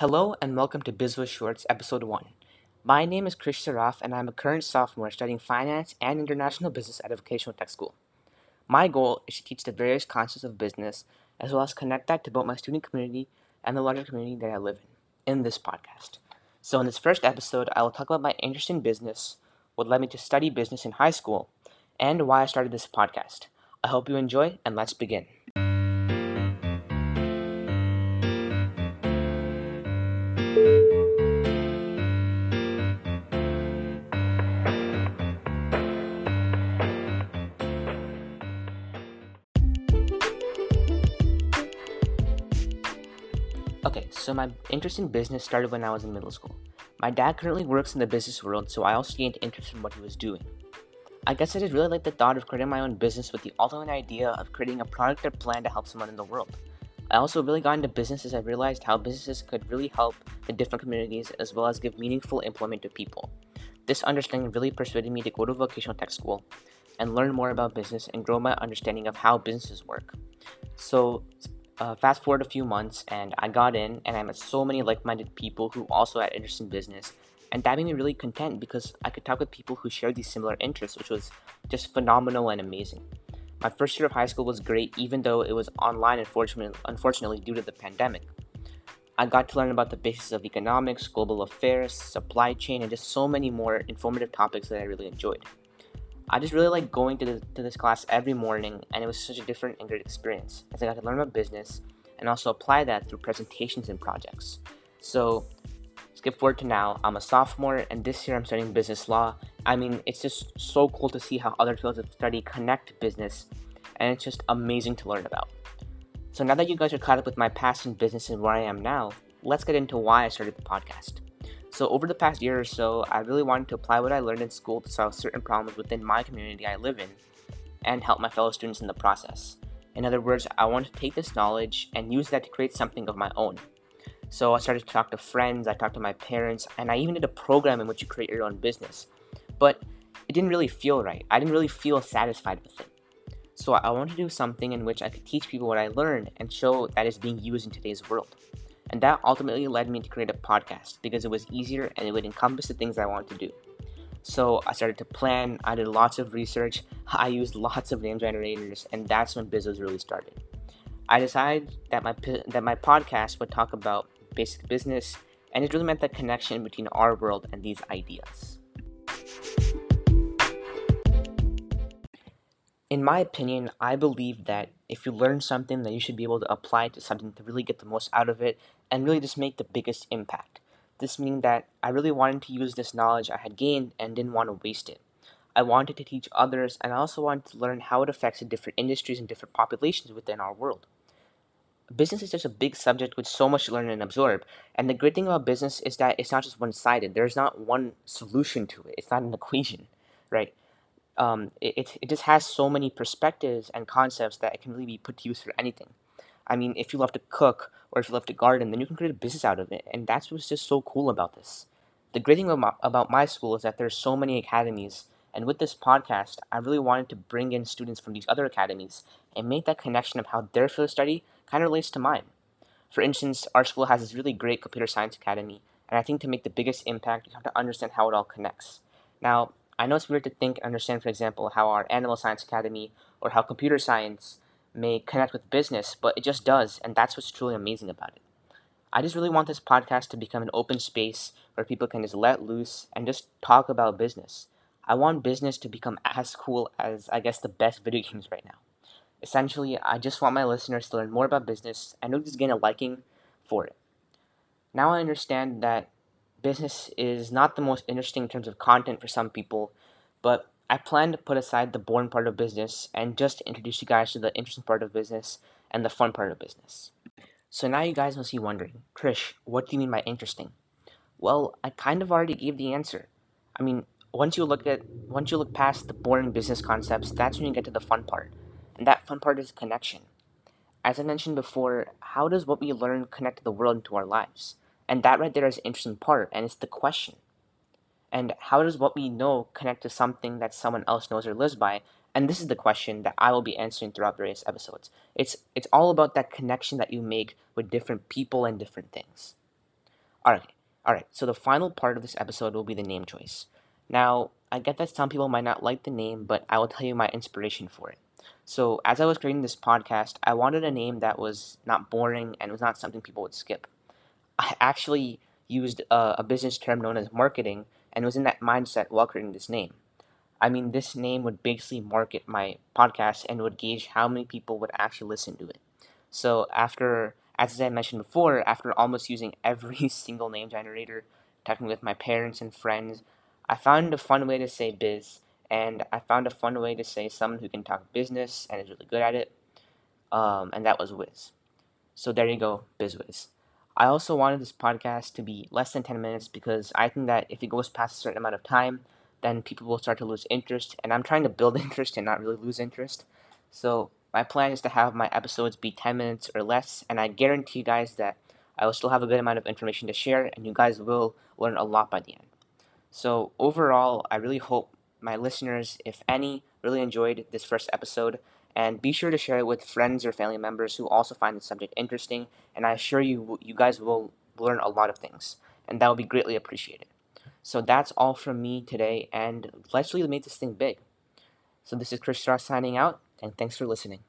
Hello and welcome to BizWiz Shorts Episode 1. My name is Krish Saraf and I'm a current sophomore studying finance and international business at a vocational tech school. My goal is to teach the various concepts of business as well as connect that to both my student community and the larger community that I live in in this podcast. So, in this first episode, I will talk about my interest in business, what led me to study business in high school, and why I started this podcast. I hope you enjoy and let's begin. Okay, so my interest in business started when I was in middle school. My dad currently works in the business world, so I also gained interest in what he was doing. I guess I just really like the thought of creating my own business with the ultimate idea of creating a product or plan to help someone in the world. I also really got into business as I realized how businesses could really help the different communities as well as give meaningful employment to people. This understanding really persuaded me to go to vocational tech school and learn more about business and grow my understanding of how businesses work. So, uh, fast forward a few months, and I got in, and I met so many like minded people who also had interest in business. And that made me really content because I could talk with people who shared these similar interests, which was just phenomenal and amazing. My first year of high school was great, even though it was online, unfortunately, unfortunately due to the pandemic. I got to learn about the basics of economics, global affairs, supply chain, and just so many more informative topics that I really enjoyed. I just really like going to, the, to this class every morning, and it was such a different and great experience as I got to learn about business and also apply that through presentations and projects. So, skip forward to now, I'm a sophomore, and this year I'm studying business law. I mean, it's just so cool to see how other fields of study connect business, and it's just amazing to learn about. So, now that you guys are caught up with my past in business and where I am now, let's get into why I started the podcast. So, over the past year or so, I really wanted to apply what I learned in school to solve certain problems within my community I live in and help my fellow students in the process. In other words, I wanted to take this knowledge and use that to create something of my own. So, I started to talk to friends, I talked to my parents, and I even did a program in which you create your own business. But it didn't really feel right. I didn't really feel satisfied with it. So, I wanted to do something in which I could teach people what I learned and show that is being used in today's world. And that ultimately led me to create a podcast because it was easier and it would encompass the things I wanted to do. So I started to plan, I did lots of research, I used lots of name generators, and that's when BizWiz really started. I decided that my that my podcast would talk about basic business, and it really meant the connection between our world and these ideas. In my opinion, I believe that if you learn something, that you should be able to apply it to something to really get the most out of it and really just make the biggest impact. This meaning that I really wanted to use this knowledge I had gained and didn't want to waste it. I wanted to teach others and I also wanted to learn how it affects the different industries and different populations within our world. Business is just a big subject with so much to learn and absorb. And the great thing about business is that it's not just one sided. There's not one solution to it. It's not an equation, right? Um, it, it just has so many perspectives and concepts that it can really be put to use for anything. I mean, if you love to cook or if you love to garden, then you can create a business out of it. And that's what's just so cool about this. The great thing about, my school is that there's so many academies. And with this podcast, I really wanted to bring in students from these other academies and make that connection of how their field of study kind of relates to mine. For instance, our school has this really great computer science academy, and I think to make the biggest impact, you have to understand how it all connects. Now, I know it's weird to think and understand, for example, how our Animal Science Academy or how computer science may connect with business, but it just does, and that's what's truly amazing about it. I just really want this podcast to become an open space where people can just let loose and just talk about business. I want business to become as cool as, I guess, the best video games right now. Essentially, I just want my listeners to learn more about business and just gain a liking for it. Now I understand that business is not the most interesting in terms of content for some people, but I plan to put aside the boring part of business and just introduce you guys to the interesting part of business and the fun part of business. So now you guys must be wondering, Krish, what do you mean by interesting? Well, I kind of already gave the answer. I mean, once you look at once you look past the boring business concepts, that's when you get to the fun part. And that fun part is connection. As I mentioned before, how does what we learn connect to the world and to our lives? And that right there is an interesting part, and it's the question. And how does what we know connect to something that someone else knows or lives by? And this is the question that I will be answering throughout various episodes. It's it's all about that connection that you make with different people and different things. Alright, alright, so the final part of this episode will be the name choice. Now, I get that some people might not like the name, but I will tell you my inspiration for it. So, as I was creating this podcast, I wanted a name that was not boring and was not something people would skip. I actually used a, a business term known as marketing and was in that mindset while creating this name. I mean, this name would basically market my podcast and would gauge how many people would actually listen to it. So, after, as I mentioned before, after almost using every single name generator, talking with my parents and friends, I found a fun way to say biz, and I found a fun way to say someone who can talk business and is really good at it, um, and that was Wiz. So there you go, BizWiz. I also wanted this podcast to be less than 10 minutes because I think that if it goes past a certain amount of time, then people will start to lose interest. And I'm trying to build interest and not really lose interest. So my plan is to have my episodes be 10 minutes or less. And I guarantee you guys that I will still have a good amount of information to share and you guys will learn a lot by the end. So overall, I really hope my listeners, if any, really enjoyed this first episode and be sure to share it with friends or family members who also find the subject interesting. And I assure you, you guys will learn a lot of things, and that will be greatly appreciated. So that's all from me today, and let's really make this thing big. So this is Krish Saraf signing out, and thanks for listening.